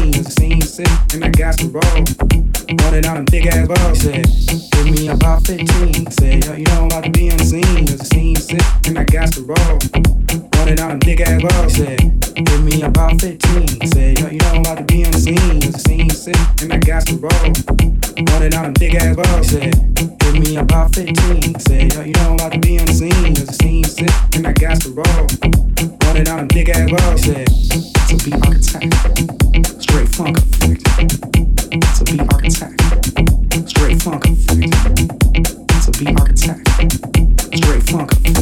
be on the scene. Cause the scene sick, and I got to roll. Running out them big ass balls, said, give me about 15. Said, yo, you know I'm about to be on the scene. Cause the scene sick, and I got to roll. Running out them big ass balls, said, give me about 15. Said, yo, you know I'm about to be on the scene. Cause the scene sick, and I got to roll. Running out them big ass balls, said, give me about 15. Said, yo, you know I'm about to be on the scene. Cause the scene sick, and I got to roll. Running out them big ass balls, said, to be architect. Straight funk effect. To be architect. Straight funk effect. To be architect. Straight funk.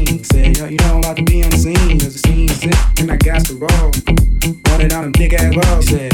scene. Said, yo, you know I can be on the scene, cause the scene, and I got the roll. Bought it on a big ass balls. Said,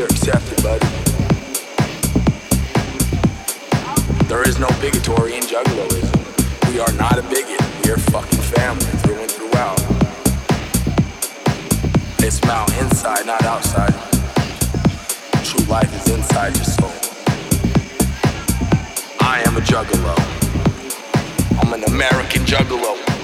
you're accepted, bud. There is no bigotry in Juggaloism. We are not a bigot. We are fucking family through and throughout. It's about inside, not outside. True life is inside your soul. I am a juggalo. I'm an American juggalo.